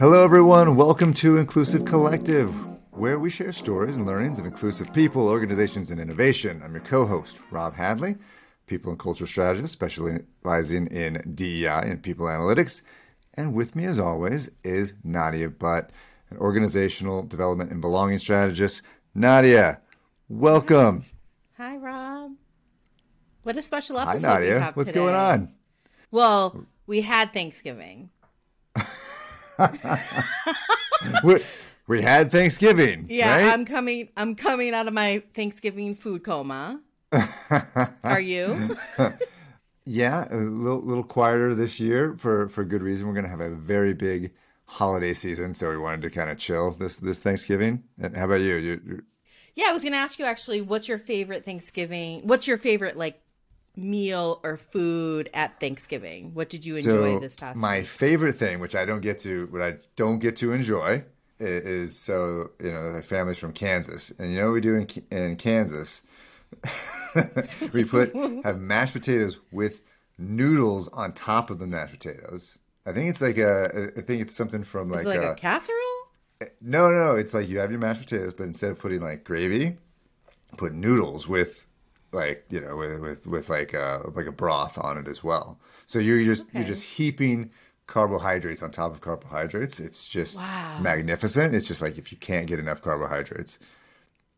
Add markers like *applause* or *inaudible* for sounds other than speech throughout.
Hello, everyone. Welcome to Inclusive Collective, where we share stories and learnings of inclusive people, organizations, and innovation. I'm your co host, Rob Hadley, people and culture strategist specializing in DEI and people analytics. And with me, as always, is Nadia Butt, an organizational development and belonging strategist. Nadia, welcome. Yes. Hi, Rob. What a special Hi, episode Nadia. we have What's today. going on? Well, we had Thanksgiving. *laughs* *laughs* we, we had Thanksgiving. Yeah, right? I'm coming. I'm coming out of my Thanksgiving food coma. *laughs* Are you? Yeah, a little, little quieter this year for, for good reason. We're going to have a very big holiday season, so we wanted to kind of chill this this Thanksgiving. And how about you? you you- Yeah, I was going to ask you actually. What's your favorite Thanksgiving? What's your favorite like meal or food at Thanksgiving? What did you enjoy so this past my week? favorite thing, which I don't get to, what I don't get to enjoy, is so you know the family's from Kansas, and you know what we do in in Kansas. *laughs* we put *laughs* have mashed potatoes with noodles on top of the mashed potatoes. I think it's like a. I think it's something from like, like a, a casserole? Eh, no, no, no. It's like you have your mashed potatoes, but instead of putting like gravy, put noodles with like you know with with, with like a like a broth on it as well. So you're just you're just heaping carbohydrates on top of carbohydrates. It's just Wow. magnificent. It's just like if you can't get enough carbohydrates.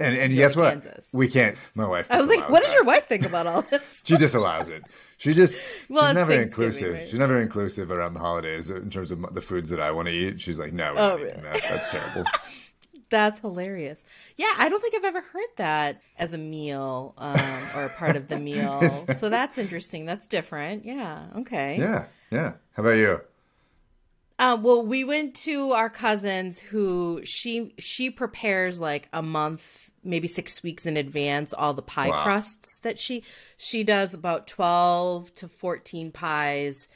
And and guess what? Kansas. We can't. My wife. I was like, what does that. your wife think about all this? *laughs* She disallows it. She just *laughs* Well, she's never inclusive. right? She's never inclusive around the holidays in terms of the foods that I want to eat. She's like, no, we're Oh, not really? that. That's terrible. *laughs* That's hilarious. Yeah, I don't think I've ever heard that as a meal um, or a part of the meal. *laughs* so that's interesting. That's different. Yeah. Okay. yeah, yeah. How about you? Uh, well, we went to our cousins who she she prepares like a month, maybe six weeks in advance all the pie Wow. crusts that she she does about twelve to fourteen pies.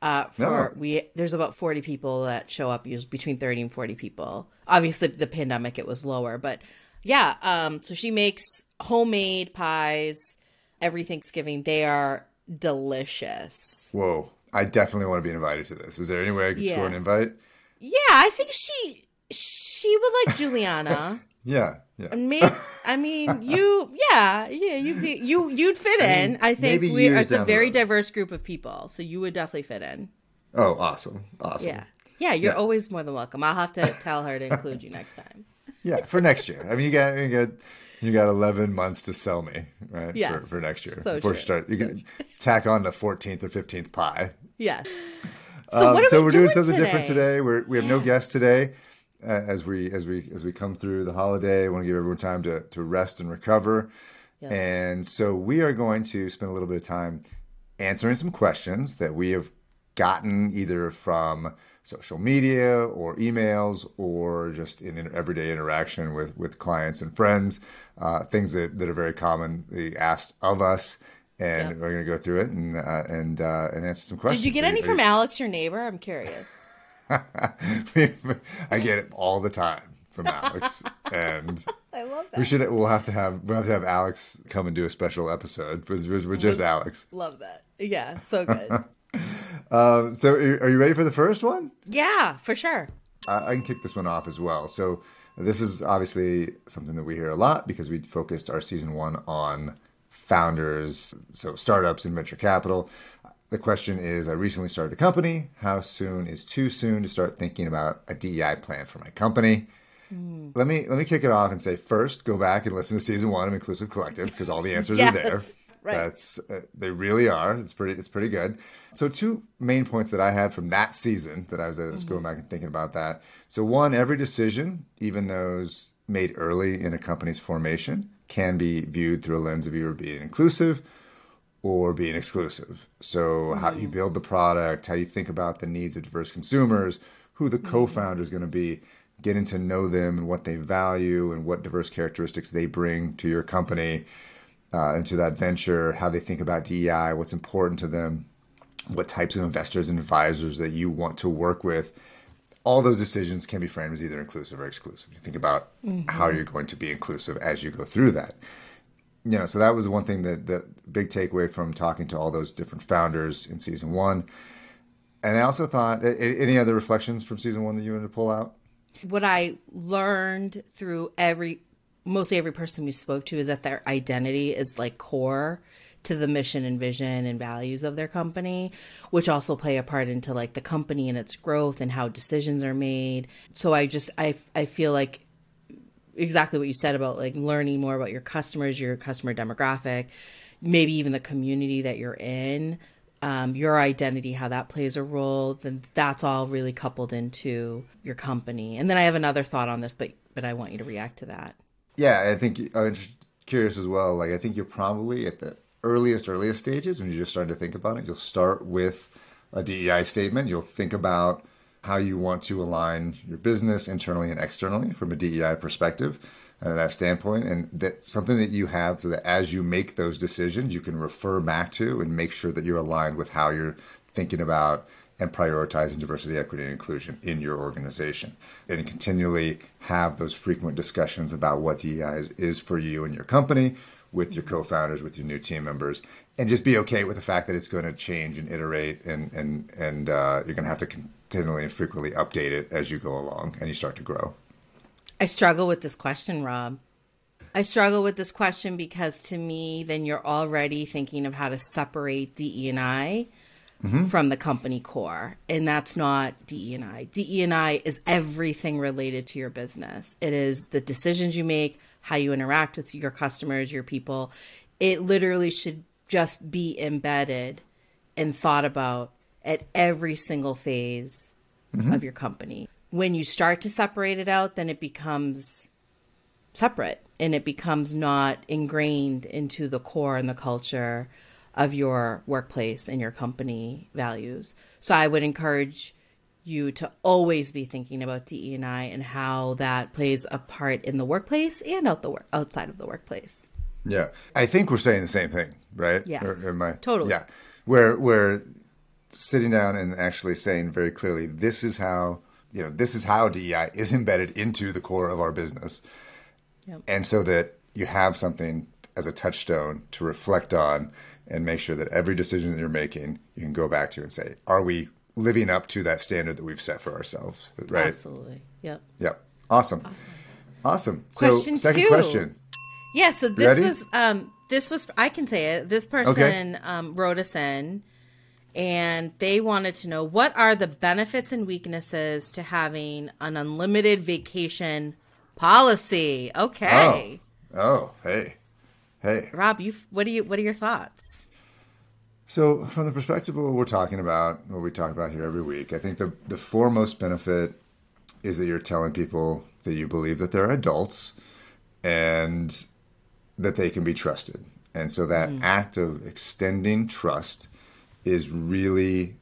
Uh, for Oh. we there's about forty people that show up, usually between thirty and forty people. Obviously, the pandemic it was lower, but yeah. Um, so she makes homemade pies every Thanksgiving. They are delicious. Whoa, I definitely want to be invited to this. Is there any way I can score an invite? Yeah, I think she she would like *laughs* Juliana. Yeah, yeah. And maybe I mean *laughs* you yeah, yeah, you be you you'd fit I in. I think we it's a very diverse group of people. So you would definitely fit in. Oh, awesome, awesome. Yeah. Yeah, you're Yeah. always more than welcome. I'll have to *laughs* tell her to include you next time. Yeah, for next year. I mean, you got you got you got eleven months to sell me, right? Yes, for, for next year so before true, you start. You so can *laughs* tack on the fourteenth or fifteenth pie. Yeah. So Um, what are so we we're doing doing something today? different today. We're, we have no *gasps* guests today. As we as we as we come through the holiday, I want to give everyone time to to rest and recover. Yeah. And so we are going to spend a little bit of time answering some questions that we have gotten either from social media or emails or just in everyday interaction with with clients and friends, uh, things that, that are very commonly asked of us. And Yeah. we're going to go through it and uh, and uh, and answer some questions. Did you get any are from Alex, your neighbor? I'm curious. *laughs* I get it all the time from Alex, *laughs* and I love we should. We'll have to have we'll have to have Alex come and do a special episode with, with, just Alex. Love that. Yeah, so good. *laughs* Um, so, are are you ready for the first one? yeah, for sure. I, I can kick this one off as well. So, this is obviously something that we hear a lot because we focused our season one on founders, so startups and venture capital. The question is I recently started a company. How soon is too soon to start thinking about a DEI plan for my company? Mm. Let me let me kick it off and say first, go back and listen to season one of Inclusive Collective because all the answers *laughs* yes, are there. Right. That's uh, they really are. It's pretty it's pretty good. So two main points that I had from that season that I was, I was mm-hmm. going back and thinking about that. So one, every decision, even those made early in a company's formation, can be viewed through a lens of either being inclusive or being exclusive. So, mm-hmm. how you build the product, how you think about the needs of diverse consumers, who the mm-hmm. co founder is going to be, getting to know them and what they value and what diverse characteristics they bring to your company, uh, into that venture, how they think about DEI, what's important to them, what types of investors and advisors that you want to work with. All those decisions can be framed as either inclusive or exclusive. You think about mm-hmm. how you're going to be inclusive as you go through that you know, so that was one thing that the big takeaway from talking to all those different founders in season one. And I also thought, any other reflections from season one that you wanted to pull out? What I learned through every, mostly every person we spoke to, is that their identity is like core to the mission and vision and values of their company, which also play a part into like the company and its growth and how decisions are made. So I just I I feel like exactly what you said about like learning more about your customers, your customer demographic, maybe even the community that you're in, um, your identity, how that plays a role, then that's all really coupled into your company. And then I have another thought on this, but but I want you to react to that. Yeah, I think I'm curious as well. Like I think you're probably at the earliest earliest stages when you're just starting to think about it. You'll start with a DEI statement. You'll think about how you want to align your business internally and externally from a DEI perspective and uh, that standpoint. And that's something that you have so that as you make those decisions, you can refer back to and make sure that you're aligned with how you're thinking about and prioritizing diversity, equity, and inclusion in your organization. And continually have those frequent discussions about what DEI is, is for you and your company, with your co-founders, with your new team members, and just be okay with the fact that it's going to change and iterate, and and and uh, you're going to have to continually and frequently update it as you go along and you start to grow. I struggle with this question, Rob. I struggle with this question because to me, then you're already thinking of how to separate DE and I mm-hmm. from the company core, and that's not DE and I. DE and I is everything related to your business. It is the decisions you make, how you interact with your customers, your people. It literally should just be embedded and thought about at every single phase mm-hmm. of your company. When you start to separate it out, then it becomes separate and it becomes not ingrained into the core and the culture of your workplace and your company values. So I would encourage you to always be thinking about DE and I and how that plays a part in the workplace and out the outside of the workplace. Yeah, I think we're saying the same thing, right? Yes, or, or I, totally. Yeah, where where sitting down and actually saying very clearly, this is how you know this is how DEI is embedded into the core of our business, yep. and so that you have something as a touchstone to reflect on and make sure that every decision that you're making you can go back to and say, are we living up to that standard that we've set for ourselves? Right. Absolutely. Yep. Yep. Awesome. Awesome. Awesome. Question so, second two. question. Yeah. So this Ready? was um this was I can say it. This person okay. um wrote us in and they wanted to know what are the benefits and weaknesses to having an unlimited vacation policy. Okay. Oh, oh hey, hey, Rob, you what do you what are your thoughts? So, from the perspective of what we're talking about, what we talk about here every week, I think the the foremost benefit is that you're telling people that you believe that they're adults and that they can be trusted. And so that mm. act of extending trust is really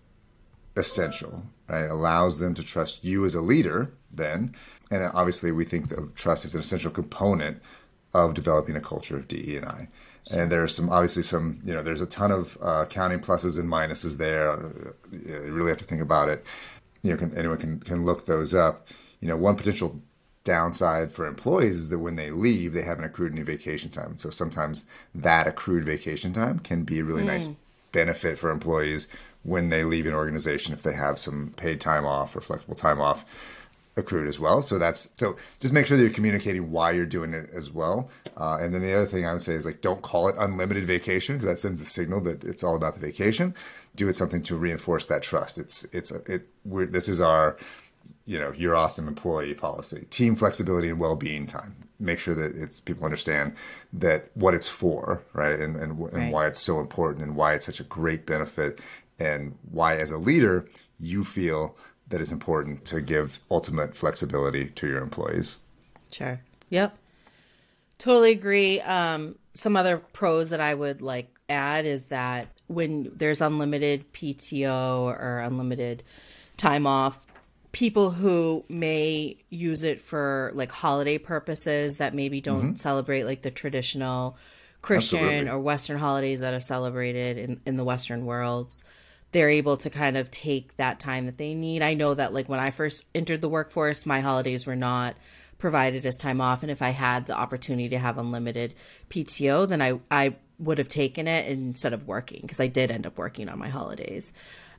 essential. Right? It allows them to trust you as a leader then. And obviously, we think that trust is an essential component of developing a culture of DE and I. And there's some obviously some you know there's a ton of uh, counting pluses and minuses there. You really have to think about it. You know, can, anyone can can look those up. You know, one potential downside for employees is that when they leave, they haven't accrued any vacation time. So sometimes that accrued vacation time can be a really mm. nice benefit for employees when they leave an organization if they have some paid time off or flexible time off. accrued as well. So that's so just make sure that you're communicating why you're doing it as well. Uh, and then the other thing I would say is like don't call it unlimited vacation because that sends the signal that it's all about the vacation. Do it something to reinforce that trust. It's it's it. We're, this is our you know your awesome employee policy, team flexibility and well being time. Make sure that it's people understand that what it's for, right, and and, and right. why it's so important and why it's such a great benefit, and why as a leader you feel that it's important to give ultimate flexibility to your employees. Sure. Yep. Totally agree. Um, some other pros that I would like add is that when there's unlimited PTO or unlimited time off, people who may use it for like holiday purposes that maybe don't mm-hmm. celebrate like the traditional Christian Absolutely. or Western holidays that are celebrated in, in the Western worlds they're able to kind of take that time that they need. I know that like when I first entered the workforce, my holidays were not provided as time off and if I had the opportunity to have unlimited PTO, then I I would have taken it instead of working because I did end up working on my holidays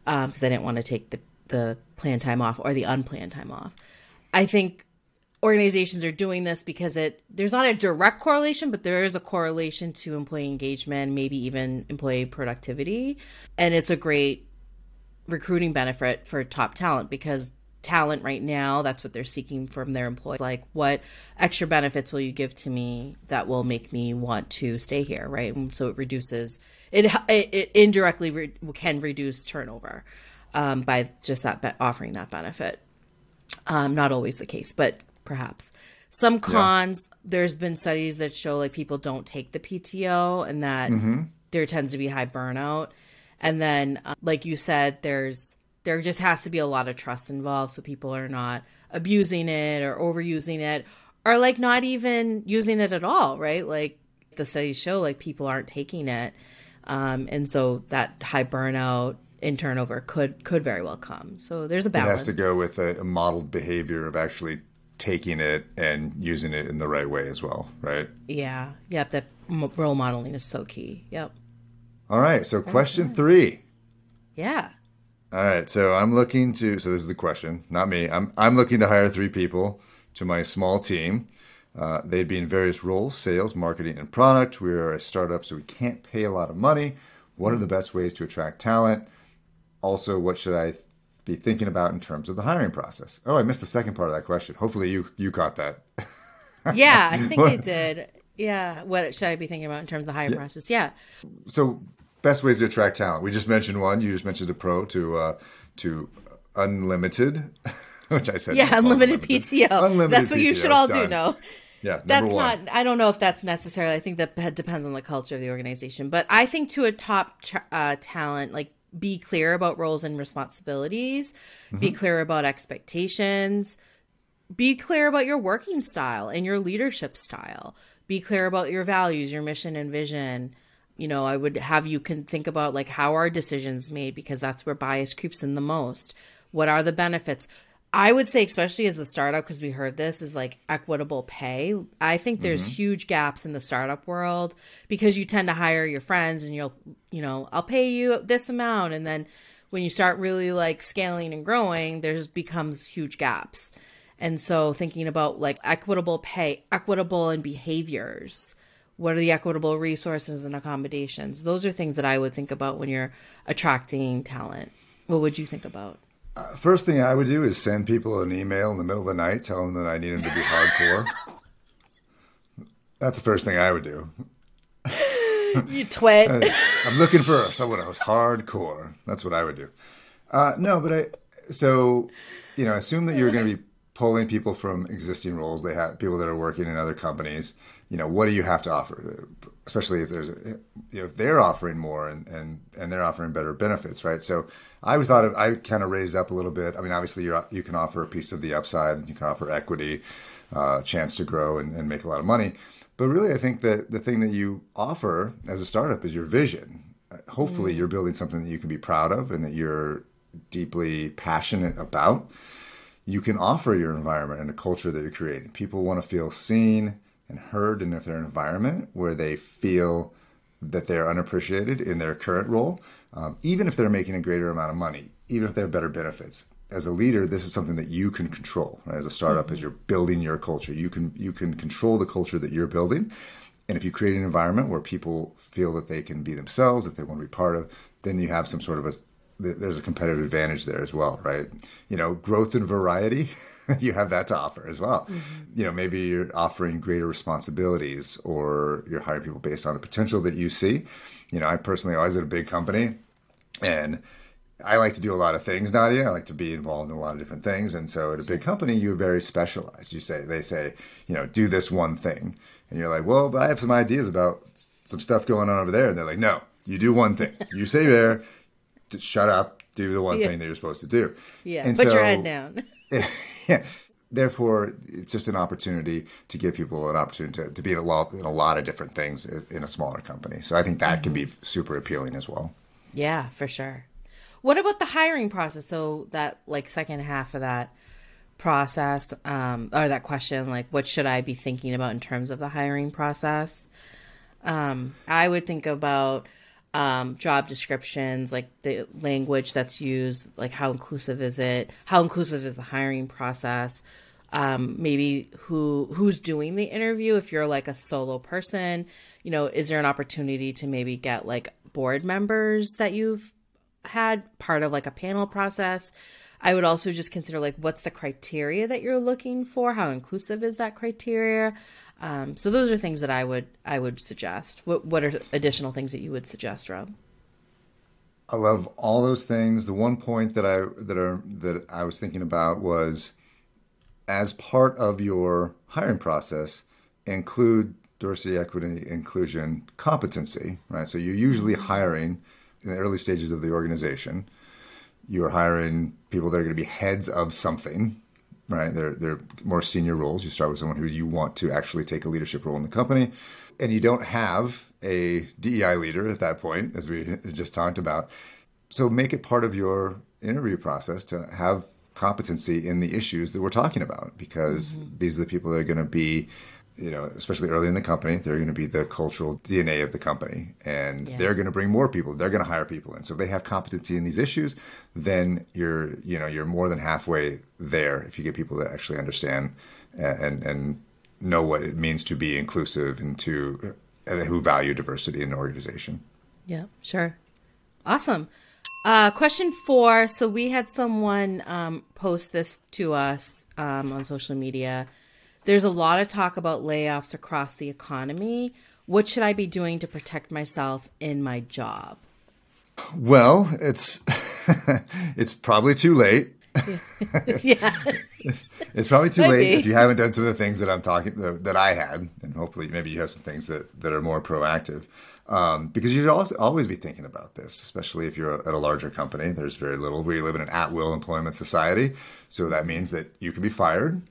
because um, I didn't want to take the the planned time off or the unplanned time off. I think organizations are doing this because it there's not a direct correlation but there is a correlation to employee engagement maybe even employee productivity. And it's a great recruiting benefit for top talent because talent right now that's what they're seeking from their employees. Like what extra benefits will you give to me that will make me want to stay here right? And so it reduces it it, indirectly re- can reduce turnover um, by just that be- offering that benefit um, not always the case but perhaps. Some cons, yeah. there's been studies that show like people don't take the PTO and that mm-hmm. there tends to be high burnout. And then, uh, like you said, there's there just has to be a lot of trust involved so people are not abusing it or overusing it or like not even using it at all, right? Like the studies show, like people aren't taking it. Um, and so that high burnout in turnover could could very well come. So there's a balance. It has to go with a, a modeled behavior of actually taking it and using it in the right way as well, right? Yeah. Yep. That role modeling is so key. Yep. All right. So, question three. Yeah. All right. So, I'm looking to, so this is the question, not me. I'm, I'm looking to hire three people to my small team. Uh, they'd be in various roles sales, marketing, and product. We are a startup, so we can't pay a lot of money. What are the best ways to attract talent? Also, what should I be thinking about in terms of the hiring process? Oh, I missed the second part of that question. Hopefully, you you caught that. *laughs* yeah, I think I did. Yeah, what should I be thinking about in terms of the hiring yeah. process? Yeah. So, best ways to attract talent. We just mentioned one. You just mentioned the pro to uh, to unlimited, *laughs* which I said. Yeah, unlimited, unlimited, PTO. Unlimited That's what PTO. you should all Done. do. No. Yeah, that's one. not. I don't know if that's necessarily. I think that depends on the culture of the organization. But I think to a top uh, talent, like be clear about roles and responsibilities, mm-hmm. be clear about expectations, be clear about your working style and your leadership style, be clear about your values, your mission and vision. You know, I would have you can think about like how are decisions made because that's where bias creeps in the most. What are the benefits? I would say, especially as a startup, because we heard this, is like equitable pay. I think there's mm-hmm. huge gaps in the startup world because you tend to hire your friends and you'll, you know, I'll pay you this amount. And then when you start really like scaling and growing, there's becomes huge gaps. And so thinking about like equitable pay, equitable in behaviors. What are the equitable resources and accommodations? Those are things that I would think about when you're attracting talent. What would you think about? Uh, first thing I would do is send people an email in the middle of the night telling them that I need them to be hardcore. That's the first thing I would do. *laughs* you twit. I'm looking for someone who's hardcore. That's what I would do. Uh, no, but I so you know assume that you're going to be pulling people from existing roles. They have people that are working in other companies. You know, what do you have to offer? Especially if there's, you know, if they're offering more and, and, and they're offering better benefits, right? So I was thought of, I kind of raised up a little bit. I mean, obviously you you can offer a piece of the upside, you can offer equity, uh, chance to grow and, and make a lot of money. But really, I think that the thing that you offer as a startup is your vision. Hopefully, mm. you're building something that you can be proud of and that you're deeply passionate about you can offer your environment and the culture that you're creating. People want to feel seen and heard in their environment where they feel that they're unappreciated in their current role, um, even if they're making a greater amount of money, even if they have better benefits. as a leader, this is something that you can control. Right? As a startup, mm-hmm. as you're building your culture, you can you can control the culture that you're building. And if you create an environment where people feel that they can be themselves, that they want to be part of, then you have some sort of a there's a competitive advantage there as well, right? You know, growth and variety, *laughs* *laughs* you have that to offer as well. Mm-hmm. You know, maybe you're offering greater responsibilities or you're hiring people based on the potential that you see. You know, I personally always at a big company and I like to do a lot of things, Nadia. I like to be involved in a lot of different things. And so at a big company, you're very specialized. You say, they say, you know, do this one thing. And you're like, well, but I have some ideas about some stuff going on over there. And they're like, no, you do one thing. You stay there, shut up, do the one yeah. thing that you're supposed to do. Yeah, and put so, your head down. *laughs* yeah. Therefore, it's just an opportunity to give people an opportunity to, to be in a, lot, in a lot of different things in a smaller company. So I think that mm-hmm. can be mm-hmm. super appealing as well. Yeah, for sure. What about the hiring process? So that like second half of that process, um, or that question, like what should I be thinking about in terms of the hiring process? Um, I would think about um, job descriptions, like the language that's used, like how inclusive is it? How inclusive is the hiring process? Um, maybe who who's doing the interview? If you're like a solo person, you know, is there an opportunity to maybe get like board members that you've had part of like a panel process? I would also just consider like what's the criteria that you're looking for? How inclusive is that criteria? Um, so those are things that I would I would suggest. What what are additional things that you would suggest, Rob? I love all those things. The one point that I that are that I was thinking about was as part of your hiring process, include diversity, equity, inclusion, competency. Right. So you're usually mm-hmm. hiring in the early stages of the organization. You are hiring people that are going to be heads of something, right? They're they're more senior roles. You start with someone who you want to actually take a leadership role in the company, and you don't have a DEI leader at that point, as we just talked about. So make it part of your interview process to have competency in the issues that we're talking about, because mm-hmm. these are the people that are going to be you know, especially early in the company, they're going to be the cultural DNA of the company, and yeah. they're going to bring more people. They're going to hire people, and so if they have competency in these issues, then you're, you know, you're more than halfway there if you get people that actually understand and and know what it means to be inclusive and to uh, who value diversity in an organization. Yeah, sure, awesome. Uh, question four. So we had someone um, post this to us um, on social media there's a lot of talk about layoffs across the economy. What should I be doing to protect myself in my job? Well, it's *laughs* it's probably too late. *laughs* yeah. it's probably too late if you haven't done some of the things that I'm talking that I had, and hopefully maybe you have some things that that are more proactive. Um, because you should also always be thinking about this, especially if you're at a larger company. There's very little. We live in an at-will employment society, so that means that you can be fired,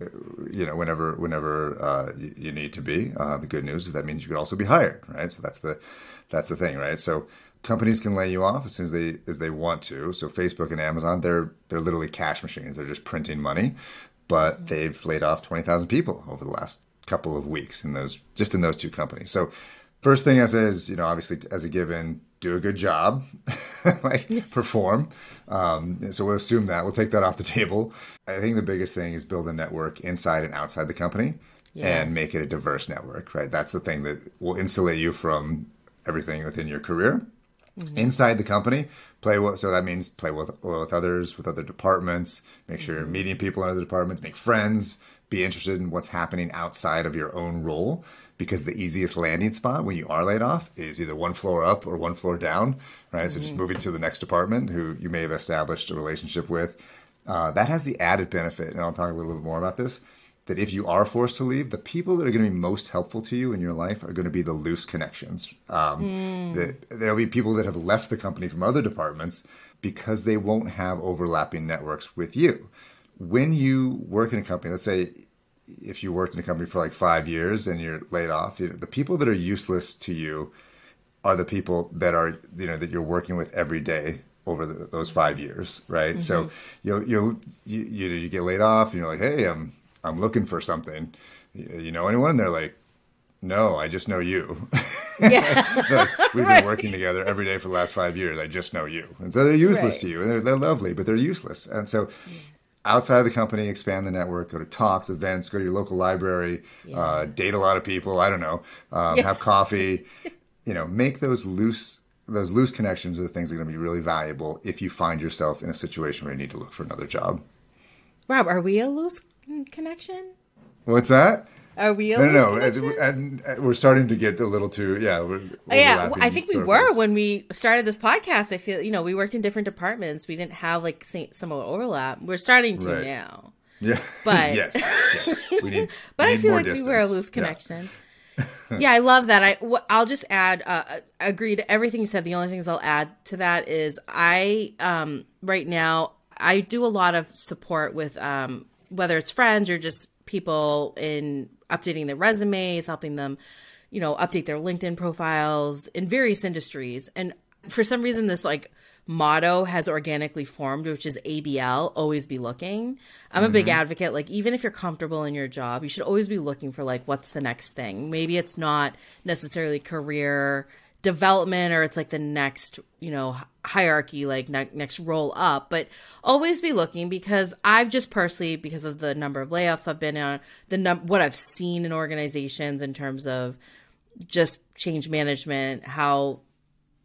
you know, whenever whenever uh, you, you, need to be. Uh, the good news is that means you could also be hired, right? So that's the that's the thing, right? So companies can lay you off as soon as they as they want to. So Facebook and Amazon, they're they're literally cash machines. They're just printing money, but they've laid off twenty thousand people over the last couple of weeks in those just in those two companies. So first thing I say is, you know, obviously as a given, do a good job, *laughs* like perform. Um, so we'll assume that we'll take that off the *laughs* table. I think the biggest thing is build a network inside and outside the company yes. and make it a diverse network, right? That's the thing that will insulate you from everything within your career. Mm-hmm. Inside the company, play with, so that means play with, with others, with other departments, make sure mm-hmm. you're meeting people in other departments, make friends, be interested in what's happening outside of your own role because the easiest landing spot when you are laid off is either one floor up or one floor down, right? Mm-hmm. So just mm-hmm. moving to the next department who you may have established a relationship with. Uh, that has the added benefit, and I'll talk a little bit more about this. That if you are forced to leave, the people that are going to be most helpful to you in your life are going to be the loose connections. Um, mm. That there'll be people that have left the company from other departments because they won't have overlapping networks with you. When you work in a company, let's say if you worked in a company for like five years and you're laid off, you know, the people that are useless to you are the people that are you know that you're working with every day over the, those five years, right? Mm-hmm. So you you you you get laid off, and you're like, hey, I'm I'm looking for something. You know anyone? And they're like, no, I just know you. Yeah. *laughs* We've right. been working together every day for the last five years. I just know you. And so they're useless right. to you. And they're, they're lovely, but they're useless. And so outside of the company, expand the network, go to talks, events, go to your local library, yeah. uh, date a lot of people. I don't know, um, yeah. have coffee, *laughs* you know, make those loose those loose connections are the things that are going to be really valuable if you find yourself in a situation where you need to look for another job. Rob, are we a loose connection? What's that? Are we? no, no, no. We're starting to get a little too, yeah. We're oh, yeah, I think we were when we started this podcast. I feel, you know, we worked in different departments. We didn't have like similar overlap. We're starting to right. now. Yeah. *laughs* But yes, yes. We need. *laughs* but we need I feel like distance. we were a loose connection. Yeah. *laughs* yeah, I love that. I I'll just add. Uh, uh, agree to everything you said. The only things I'll add to that is I um right now I do a lot of support with um whether it's friends or just people in updating their resumes, helping them, you know, update their LinkedIn profiles in various industries. And for some reason, this like motto has organically formed, which is ABL, always be looking. I'm mm-hmm. a big mm-hmm. advocate. Like, even if you're comfortable in your job, you should always be looking for like, what's the next thing? Maybe it's not necessarily career development or it's like the next you know hierarchy like ne- next roll up but always be looking because i've just personally because of the number of layoffs i've been on the num- what i've seen in organizations in terms of just change management how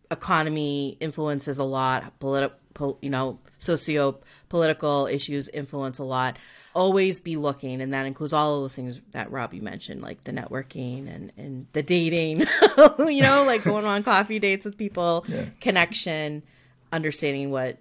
economy influences a lot political po- you know socio political issues influence a lot always be looking and that includes all of those things that rob you mentioned like the networking and, and the dating *laughs* you know like going on coffee dates with people yeah. connection understanding what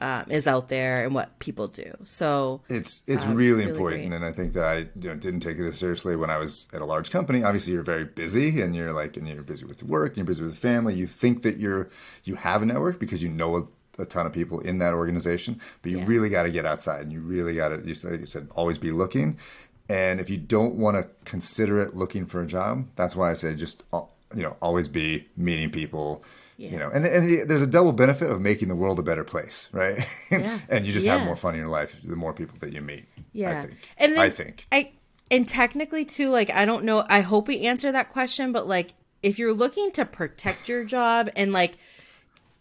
um, is out there and what people do. So it's it's um, really, really, important, great. and I think that I you know, didn't take it as seriously when I was at a large company. Obviously, you're very busy, and you're like, and you're busy with work, and you're busy with family. You think that you're you have a network because you know a ton of people in that organization, but you yeah. really got to get outside and you really got to, you said, you said, always be looking. And if you don't want to consider it looking for a job, that's why I say just, uh, you know, always be meeting people, yeah. you know, and, and there's a double benefit of making the world a better place, right? *laughs* Yeah. and you just yeah. have more fun in your life the more people that you meet. Yeah. I think. And then I think. I, and technically too, like, I don't know, I hope we answer that question, but like, if you're looking to protect your job and like,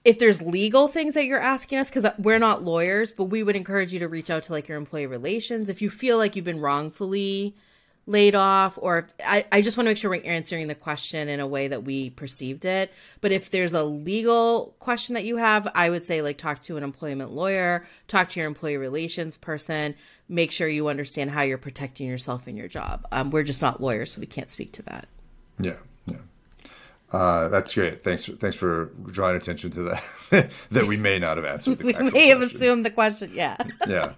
if there's legal things that you're asking us because we're not lawyers but we would encourage you to reach out to like your employee relations. If you feel like you've been wrongfully laid off or I, I just want to make sure we're answering the question in a way that we perceived it. But if there's a legal question that you have i would say like talk to an employment lawyer talk to your employee relations person. Make sure you understand how you're protecting yourself in your job. Um, we're just not lawyers so we can't speak to that. Yeah yeah uh, that's great. Thanks. For, thanks for drawing attention to that. *laughs* that we may not have answered. The question. *laughs* we may have assumed the question. Yeah. *laughs* yeah.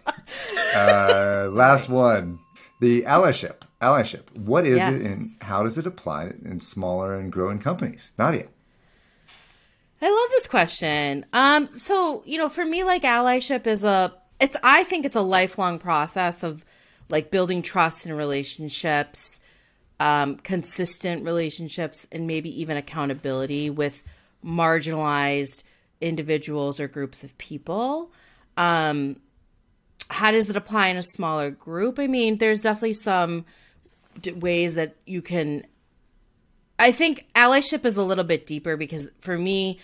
Uh, last one. The allyship. Allyship. What is yes. it, and how does it apply in smaller and growing companies? Nadia. I love this question. Um, so you know, for me, like allyship is a. It's. I think it's a lifelong process of like building trust and relationships um, consistent relationships and maybe even accountability with marginalized individuals or groups of people. Um, how does it apply in a smaller group? I mean, there's definitely some d- ways that you can. I think allyship is a little bit deeper because for me,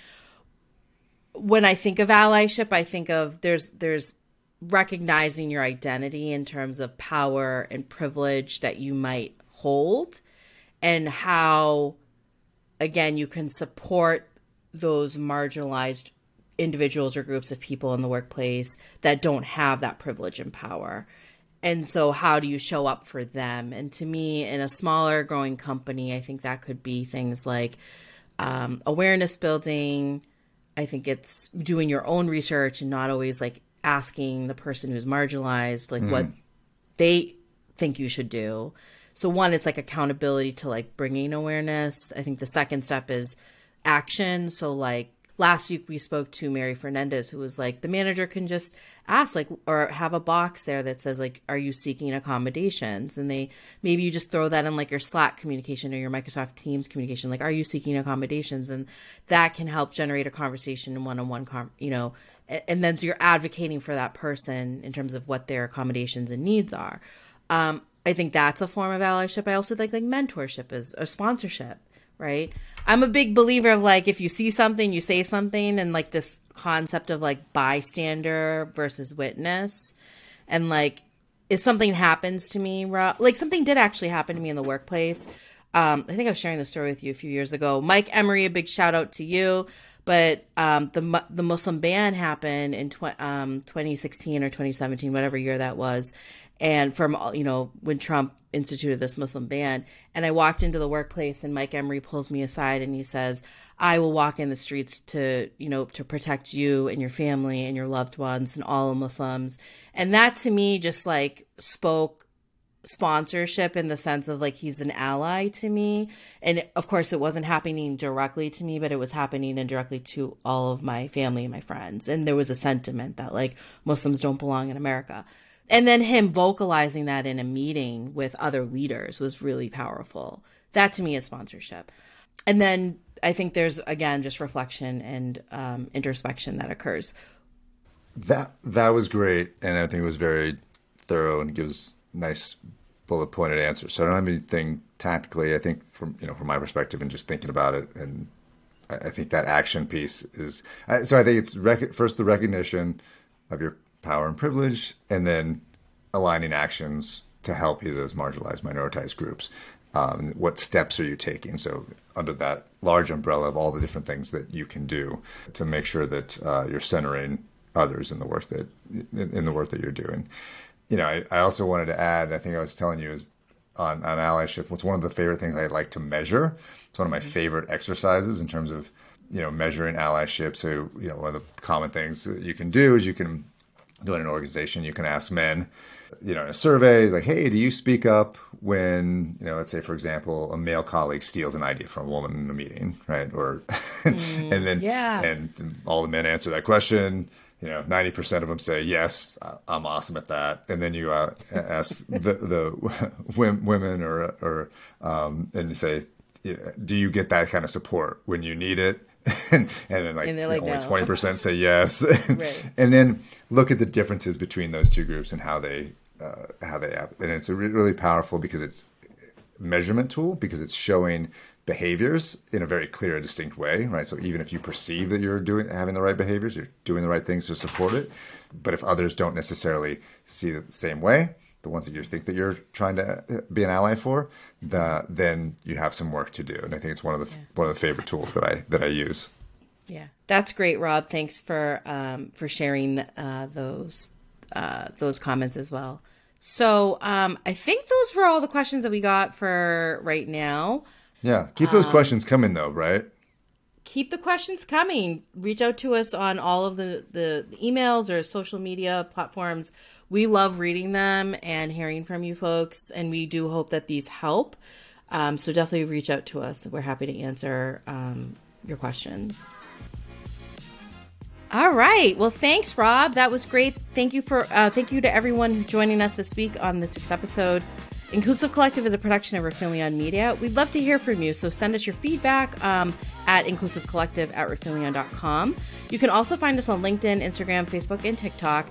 when I think of allyship, I think of there's there's recognizing your identity in terms of power and privilege that you might hold and how again you can support those marginalized individuals or groups of people in the workplace that don't have that privilege and power. And so, how do you show up for them? And to me, in a smaller growing company, I think that could be things like um, awareness building. I think it's doing your own research and not always like asking the person who's marginalized, like mm. what they think you should do so one it's like accountability to like bringing awareness. I think the second step is action. So like last week we spoke to mary fernandez who was like the manager can just ask like or have a box there that says like are you seeking accommodations? And they maybe you just throw that in like your slack communication or your microsoft teams communication like are you seeking accommodations? And that can help generate a conversation in one-on-one com- you know and then so you're advocating for that person in terms of what their accommodations and needs are. Um, I think that's a form of allyship. I also think like mentorship is or sponsorship, right? I'm a big believer of like if you see something, you say something, and like this concept of like bystander versus witness, and like if something happens to me, like something did actually happen to me in the workplace. Um, I think I was sharing the story with you a few years ago. Mike Emery, a big shout out to you. But um, the the Muslim ban happened in tw- um, 2016 or 2017, whatever year that was, and from you know when Trump instituted this Muslim ban, and I walked into the workplace, and Mike Emery pulls me aside and he says, "I will walk in the streets to you know to protect you and your family and your loved ones and all Muslims," and that to me just like spoke sponsorship in the sense of like he's an ally to me. And of course it wasn't happening directly to me but it was happening indirectly to all of my family and my friends. And there was a sentiment that like muslims don't belong in america and then him vocalizing that in a meeting with other leaders was really powerful that to me is sponsorship and then i think there's again just reflection and um, introspection that occurs that that was great and i think it was very thorough and gives nice bullet pointed answers. So I don't have anything tactically. I think from you know from my perspective and just thinking about it, and I, think that action piece is. So I think it's rec- first the recognition of your power and privilege, and then aligning actions to help either those marginalized, minoritized groups. Um, what steps are you taking? So under that large umbrella of all the different things that you can do to make sure that uh, you're centering others in the work that in the work that you're doing you know, I, I also wanted to add, I think I was telling you is on, on allyship, what's one of the favorite things I like to measure. It's one of my mm-hmm. favorite exercises in terms of, you know, measuring allyship. So, you know, one of the common things that you can do is you can do in an organization, you can ask men, you know, in a survey, like, hey, do you speak up when, you know, let's say, for example, a male colleague steals an idea from a woman in a meeting, right? Or, *laughs* mm, and then, yeah. and all the men answer that question you know, 90% of them say, yes, I'm awesome at that. And then you uh, ask the, the *laughs* women or, or, um, and say, do you get that kind of support when you need it? *laughs* and, and then like, and like only no. 20% say *laughs* yes. right. *laughs* And then look at the differences between those two groups and how they, uh, how they, have, and it's really powerful because it's measurement tool because it's showing behaviors in a very clear and distinct way, right? So even if you perceive that you're doing having the right behaviors, you're doing the right things to support it. But if others don't necessarily see it the same way, the ones that you think that you're trying to uh, be an ally for, the, then you have some work to do. And I think it's one of the yeah. one of the favorite tools that I that I use. Yeah, that's great, Rob. Thanks for um, for sharing uh, those uh, those comments as well. So um, I think those were all the questions that we got for right now. Yeah. Keep those um, questions coming though, right? Keep the questions coming. Reach out to us on all of the, the emails or social media platforms. We love reading them and hearing from you folks, and we do hope that these help. Um, so definitely reach out to us. We're happy to answer um, your questions. All right. Well, thanks, Rob. That was great. Thank you for uh, thank you to everyone joining us this week on this week's episode. Inclusive Collective is a production of Rifelion Media. We'd love to hear from you, so send us your feedback um, at inclusivecollective at rifelion.com. You can also find us on LinkedIn, Instagram, Facebook, and TikTok.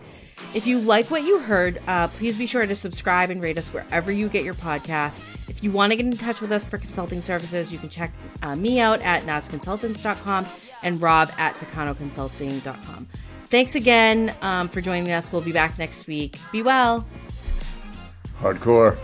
If you like what you heard, uh, please be sure to subscribe and rate us wherever you get your podcasts. If you want to get in touch with us for consulting services, you can check uh, me out at nasconsultants.com and rob at takanoconsulting.com. Thanks again um, for joining us. We'll be back next week. Be well. Hardcore.